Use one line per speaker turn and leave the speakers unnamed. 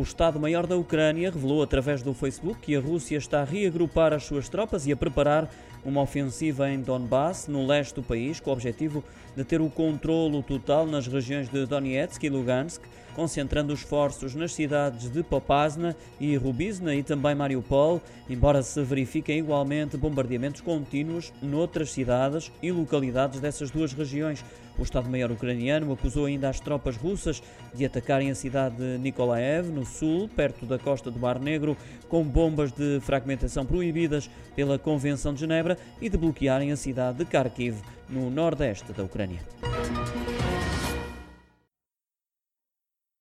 O Estado-Maior da Ucrânia revelou através do Facebook que a Rússia está a reagrupar as suas tropas e a preparar uma ofensiva em Donbass, no leste do país, com o objetivo de ter o controlo total nas regiões de Donetsk e Lugansk, concentrando esforços nas cidades de Popasna e Rubizna e também Mariupol, embora se verifiquem igualmente bombardeamentos contínuos noutras cidades e localidades dessas duas regiões. O Estado-Maior ucraniano acusou ainda as tropas russas de atacarem a cidade de Nikolaev, no sul, perto da costa do Mar Negro, com bombas de fragmentação proibidas pela Convenção de Genebra e de bloquearem a cidade de Kharkiv, no nordeste da Ucrânia.